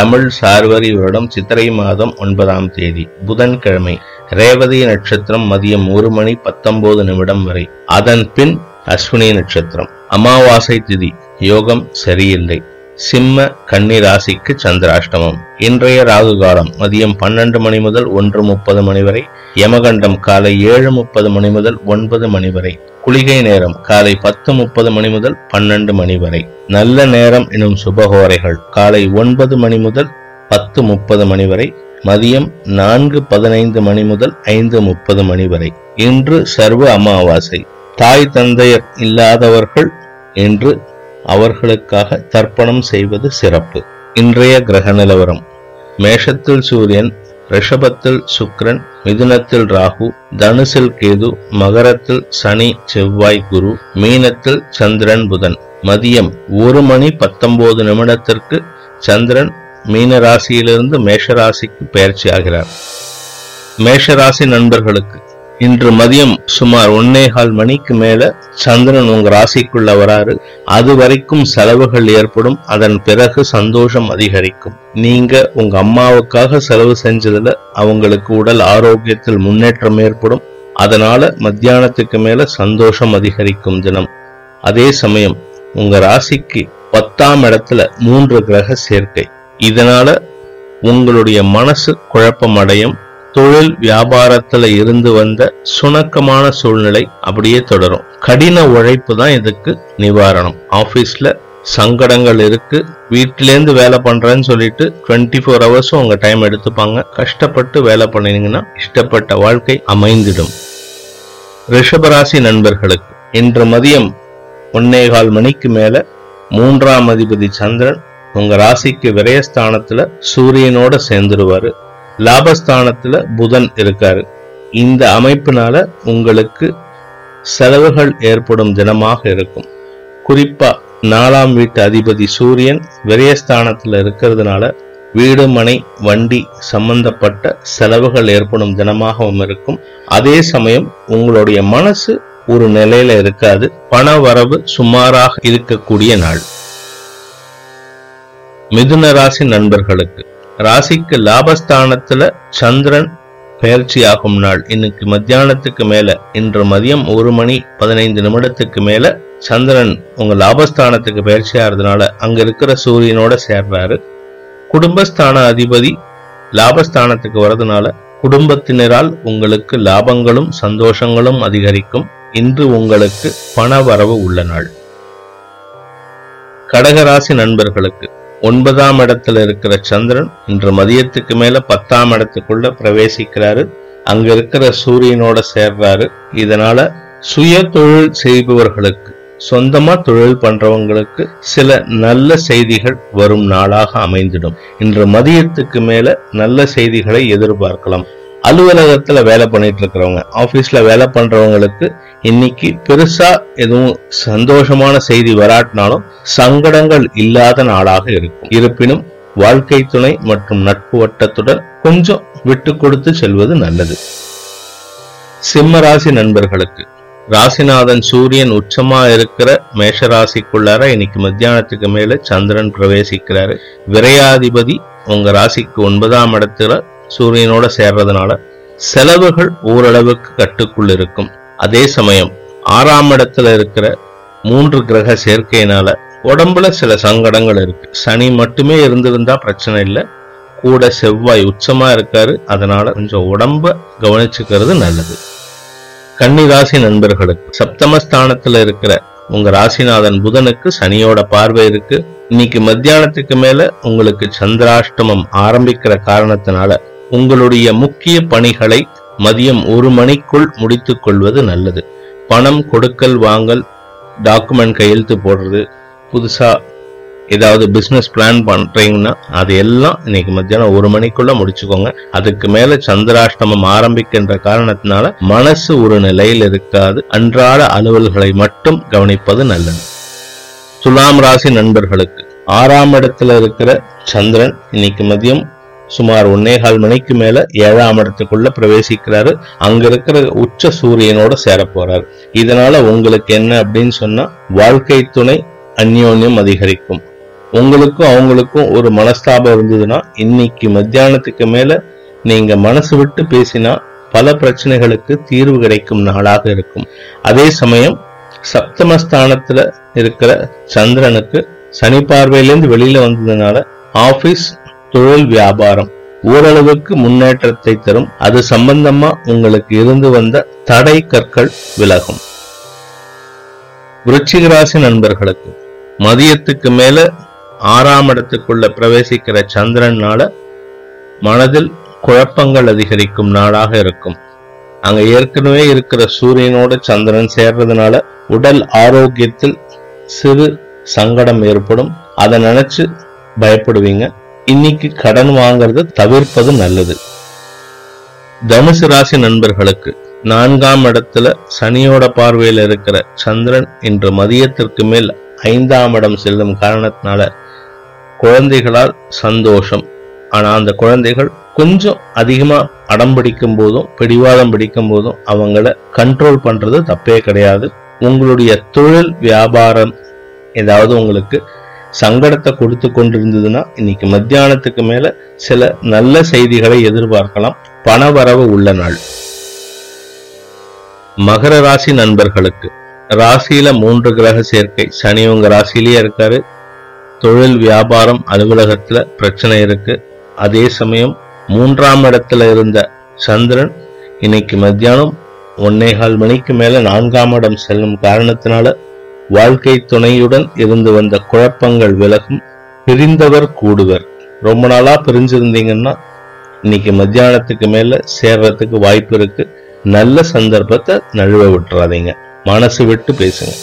தமிழ் சார்வரி வருடம் சித்திரை மாதம் ஒன்பதாம் தேதி புதன்கிழமை ரேவதி நட்சத்திரம் மதியம் ஒரு மணி பத்தொன்பது நிமிடம் வரை. அதன் பின் அஸ்வினி நட்சத்திரம். அமாவாசை திதி. யோகம் சரியில்லை. சிம்ம கன்னி ராசிக்கு சந்திராஷ்டமம். இன்றைய ராகு காலம் மதியம் பன்னெண்டு மணி முதல் ஒன்று முப்பது மணி வரை யமகண்டம் காலை ஏழு முப்பது மணி முதல் ஒன்பது மணி வரை குளிகை நேரம் காலை பத்து முப்பது மணி முதல் பன்னெண்டு மணி வரை. நல்ல நேரம் எனும் சுபகோரைகள் காலை ஒன்பது மணி முதல் பத்து முப்பது மணி வரை மதியம் நான்கு பதினைந்து மணி முதல் ஐந்து முப்பது மணி வரை. இன்று சர்வ அமாவாசை. தாய் தந்தையர் இல்லாதவர்கள் என்று அவர்களுக்காக தர்ப்பணம் செய்வது சிறப்பு. இன்றைய கிரக நிலவரம். மேஷத்தில் சூரியன் ரிஷபத்தில் சுக்ரன் மிதுனத்தில் ராகு தனுசில் கேது மகரத்தில் சனி செவ்வாய் குரு மீனத்தில் சந்திரன் புதன். மதியம் ஒரு மணி பத்தொன்பது நிமிடத்திற்கு சந்திரன் மீன ராசியிலிருந்து மேஷ பயிற்சி ஆகிறார் மேஷராசி நண்பர்களுக்கு இன்று மதியம் சுமார் ஒன்னேகால் மணிக்கு மேல சந்திரன் உங்க ராசிக்குள்ள வராரு. அது வரைக்கும் செலவுகள் ஏற்படும். அதன் பிறகு சந்தோஷம் அதிகரிக்கும். நீங்க உங்க அம்மாவுக்காக செலவு செஞ்சதுல அவங்களுக்கு உடல் ஆரோக்கியத்தில் முன்னேற்றம் ஏற்படும். அதனால மத்தியானத்துக்கு மேல சந்தோஷம் அதிகரிக்கும் தினம். அதே சமயம் உங்க ராசிக்கு பத்தாம் இடத்துல மூன்று கிரக சேர்க்கை. இதனால உங்களுடைய மனசு குழப்பம் அடையும் தொழில் வியாபாரத்துல இருந்து வந்த சுணக்கமான சூழ்நிலை அப்படியே தொடரும். கடின உழைப்பு தான் இதுக்கு நிவாரணம். ஆபீஸ்ல சங்கடங்கள் இருக்கு. வீட்டிலேருந்து வேலை பண்றேன்னு சொல்லிட்டு டுவெண்ட்டி ஃபோர் ஹவர்ஸும் உங்க டைம் எடுத்துப்பாங்க. கஷ்டப்பட்டு வேலை பண்ணினீங்கன்னா இஷ்டப்பட்ட வாழ்க்கை அமைந்திடும். ரிஷபராசி நண்பர்களுக்கு இன்று மதியம் ஒன்னேகால் மணிக்கு மேல மூன்றாம் அதிபதி சந்திரன் உங்க ராசிக்கு விரயஸ்தானத்துல சூரியனோட சேர்ந்துருவாரு. லாபஸ்தானத்துல புதன் இருக்காரு. இந்த அமைப்பினால உங்களுக்கு செலவுகள் ஏற்படும் தினமாக இருக்கும். குறிப்பா நாலாம் வீட்டு அதிபதி சூரியன் விரயஸ்தானத்துல இருக்கிறதுனால வீடு மனை வண்டி சம்பந்தப்பட்ட செலவுகள் ஏற்படும் தினமாகவும் இருக்கும். அதே சமயம் உங்களுடைய மனசு ஒரு நிலையில இருக்காது. பண வரவு சுமாராக இருக்கக்கூடிய நாள். மிதுன ராசி நண்பர்களுக்கு ராசிக்கு லாபஸ்தானத்துல சந்திரன் பயிற்சியாகும் நாள். இன்னைக்கு மத்தியானத்துக்கு மேல இன்று மதியம் ஒரு மணி பதினைந்து நிமிடத்துக்கு மேல சந்திரன் உங்க லாபஸ்தானத்துக்கு பயிற்சி ஆகிறதுனால அங்க இருக்கிற சூரியனோட சேர்றாரு. குடும்பஸ்தான அதிபதி லாபஸ்தானத்துக்கு வரதுனால குடும்பத்தினரால் உங்களுக்கு லாபங்களும் சந்தோஷங்களும் அதிகரிக்கும். இன்று உங்களுக்கு பண வரவு உள்ள நாள். கடகராசி நண்பர்களுக்கு ஒன்பதாம் இடத்துல இருக்கிற சந்திரன் இன்று மதியத்துக்கு மேல பத்தாம் இடத்துக்குள்ள பிரவேசிக்கிறாரு. அங்க இருக்கிற சூரியனோட சேர்றாரு. இதனால சுய தொழில் செய்பவர்களுக்கு சொந்தமா தொழில் பண்றவங்களுக்கு சில நல்ல செய்திகள் வரும் நாளாக அமைந்திடும். இன்று மதியத்துக்கு மேல நல்ல செய்திகளை எதிர்பார்க்கலாம். அலுவலகத்துல வேலை பண்ணிட்டு இருக்கிறவங்க ஆபீஸ்ல வேலை பண்றவங்களுக்கு இன்னைக்கு பெருசா எதுவும் சந்தோஷமான செய்தி வராட்டினாலும் சங்கடங்கள் இல்லாத நாளாக இருக்கும். இருப்பினும் வாழ்க்கை துணை மற்றும் நட்பு வட்டத்துடன் கொஞ்சம் விட்டு கொடுத்து செல்வது நல்லது. சிம்ம ராசி நண்பர்களுக்கு ராசிநாதன் சூரியன் உச்சமா இருக்கிற மேஷராசிக்குள்ளார இன்னைக்கு மத்தியானத்துக்கு மேல சந்திரன் பிரவேசிக்கிறாரு. விரையாதிபதி உங்க ராசிக்கு ஒன்பதாம் இடத்துல சூரியனோட சேர்றதுனால செலவுகள் ஓரளவுக்கு கட்டுக்குள் இருக்கும். அதே சமயம் ஆறாம் இடத்துல இருக்கிற மூன்று கிரக சேர்க்கையினால உடம்புல சில சங்கடங்கள் இருக்கு. சனி மட்டுமே இருந்திருந்தா பிரச்சனை இல்லை. கூட செவ்வாய் உச்சமா இருக்காரு. அதனால கொஞ்சம் உடம்ப கவனிச்சுக்கிறது நல்லது. கன்னி ராசி நண்பர்களுக்கு சப்தமஸ்தானத்துல இருக்கிற உங்க ராசிநாதன் புதனுக்கு சனியோட பார்வை இருக்கு. இன்னைக்கு மத்தியானத்துக்கு மேல உங்களுக்கு சந்திராஷ்டமம் ஆரம்பிக்கிற காரணத்தினால உங்களுடைய முக்கிய பணிகளை மதியம் ஒரு மணிக்குள் முடித்துக் கொள்வது நல்லது. பணம் கொடுக்கல் வாங்கல் டாக்குமெண்ட் கையெழுத்து போடுறது புதுசா ஏதாவது பிஸ்னஸ் பிளான் பண்றீங்கன்னா அது எல்லாம் இன்னைக்கு மத்தியானம் ஒரு மணிக்குள்ள முடிச்சுக்கோங்க. அதுக்கு மேல சந்திராஷ்டமம் ஆரம்பிக்கின்ற காரணத்தினால மனசு ஒரு நிலையில் இருக்காது. அன்றாட அலுவல்களை மட்டும் கவனிப்பது நல்லது. துலாம் ராசி நண்பர்களுக்கு ஆறாம் இடத்துல இருக்கிற சந்திரன் இன்னைக்கு மதியம் சுமார் ஒன்னேகால் மணிக்கு மேல ஏழாம் இடத்துக்குள்ள பிரவேசிக்கிறாரு. அங்க இருக்கிற உச்ச சூரியனோட சேர போறாரு இதனால உங்களுக்கு என்ன அப்படின்னு சொன்னா வாழ்க்கை துணை அந்யோன்யம் அதிகரிக்கும். உங்களுக்கும் அவங்களுக்கும் ஒரு மனஸ்தாபம் இருந்ததுன்னா இன்னைக்கு மத்தியானத்துக்கு மேல நீங்க மனசு விட்டு பேசினா பல பிரச்சனைகளுக்கு தீர்வு கிடைக்கும் நாளாக இருக்கும். அதே சமயம் சப்தமஸ்தானத்துல இருக்கிற சந்திரனுக்கு சனி பார்வையிலேருந்து வெளியில வந்ததுனால ஆபீஸ் தொழில் வியாபாரம் ஓரளவுக்கு முன்னேற்றத்தை தரும். அது சம்பந்தமா உங்களுக்கு இருந்து வந்த தடை கற்கள் விலகும். விருச்சிக ராசி நண்பர்களுக்கு மதியத்துக்கு மேல ஆறாம் இடத்துக்குள்ள பிரவேசிக்கிற சந்திரனால மனதில் குழப்பங்கள் அதிகரிக்கும் நாளாக இருக்கும். அங்க ஏற்கனவே இருக்கிற சூரியனோட சந்திரன் சேர்றதுனால உடல் ஆரோக்கியத்தில் சிறு சங்கடம் ஏற்படும். அதை நினைச்சு பயப்படுவீங்க. இன்னைக்கு கடன் வாங்கறத தவிர்ப்பது நல்லது. தனுசு ராசி நண்பர்களுக்கு நான்காம் இடத்துல சனியோட பார்வையில் இருக்கிற சந்திரன் இன்று மதியத்திற்கு மேல் ஐந்தாம் இடம் செல்லும் காரணத்தினால குழந்தைகளால் சந்தோஷம். ஆனா அந்த குழந்தைகள் கொஞ்சம் அதிகமா அடம் பிடிக்கும் போதும் பிடிவாதம் பிடிக்கும் போதும் அவங்கள கண்ட்ரோல் பண்றது தப்பே கிடையாது. உங்களுடைய தொழில் வியாபாரம் ஏதாவது உங்களுக்கு சங்கடத்தை கொடுத்து கொண்டிருந்ததுன்னா இன்னைக்கு மத்தியானத்துக்கு மேல சில நல்ல செய்திகளை எதிர்பார்க்கலாம். பண வரவு உள்ள நாள். மகர ராசி நண்பர்களுக்கு ராசியில மூன்று கிரக சேர்க்கை. சனி உங்க ராசியிலேயே இருக்காரு. தொழில் வியாபாரம் அலுவலகத்துல பிரச்சனை இருக்கு. அதே சமயம் மூன்றாம் இடத்துல இருந்த சந்திரன் இன்னைக்கு மத்தியானம் ஒன்னேகால் மணிக்கு மேல நான்காம் இடம் செல்லும் காரணத்தினால வாழ்க்கை துணையுடன் இருந்து வந்த குழப்பங்கள் விலகும். பிரிந்தவர் கூடுவர். ரொம்ப நாளா பிரிஞ்சிருந்தீங்கன்னா இன்னைக்கு மத்தியானத்துக்கு மேல சேர்றதுக்கு வாய்ப்பு இருக்கு. நல்ல சந்தர்ப்பத்தை நழுவ விட்டுறாதீங்க. மனசு விட்டு பேசுங்க.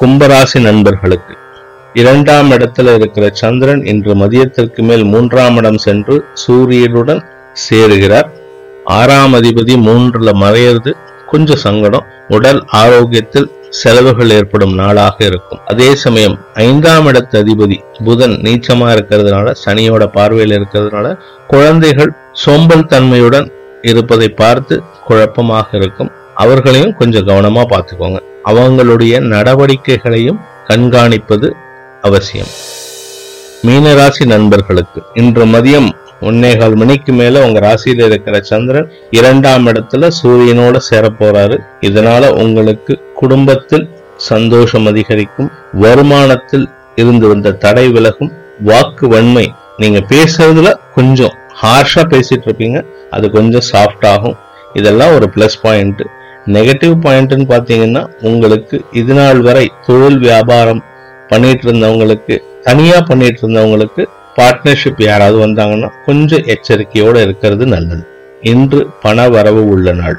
கும்பராசி நண்பர்களுக்கு இரண்டாம் இடத்துல இருக்கிற சந்திரன் இன்று மதியத்திற்கு மேல் மூன்றாம் இடம் சென்று சூரியனுடன் சேருகிறார். ஆறாம் அதிபதி மூன்றுல மறையிறது கொஞ்சம் சங்கடம். உடல் ஆரோக்கியத்தில் செலவுகள் ஏற்படும் நாளாக இருக்கும். அதே சமயம் ஐந்தாம் இடத்து அதிபதி புதன் நீச்சமா இருக்கிறதுனால சனியோட பார்வையில் இருக்கிறதுனால குழந்தைகள் சோம்பல் தன்மையுடன் இருப்பதை பார்த்து குழப்பமாக இருக்கும். அவர்களையும் கொஞ்சம் கவனமா பார்த்துக்கோங்க. அவங்களுடைய நடவடிக்கைகளையும் கண்காணிப்பது அவசியம். மீனராசி நண்பர்களுக்கு இன்று மதியம் ஒன்னேகால் மணிக்கு மேல உங்க ராசியில இருக்கிற சந்திரன் இரண்டாம் இடத்துல சூரியனோட சேரப்போறாரு. போறாரு இதனால உங்களுக்கு குடும்பத்தில் சந்தோஷம் அதிகரிக்கும் வருமானத்தில் இருந்து வந்த தடை விலகும் வாக்கு வன்மை நீங்க பேசுறதுல கொஞ்சம் ஹார்ஷா பேசிட்டு இருப்பீங்க. அது கொஞ்சம் சாஃப்ட் ஆகும். இதெல்லாம் ஒரு பிளஸ் பாயிண்ட் நெகட்டிவ் பாயிண்ட்னு பாத்தீங்கன்னா உங்களுக்கு இது நாள் வரை தொழில் வியாபாரம் பண்ணிட்டு இருந்தவங்களுக்கு தனியா பண்ணிட்டு இருந்தவங்களுக்கு பார்ட்னர்ஷிப் யாராவது வந்தாங்கன்னா கொஞ்சம் எச்சரிக்கையோட இருக்கிறது நல்லது. இன்று பண வரவு உள்ள நாள்.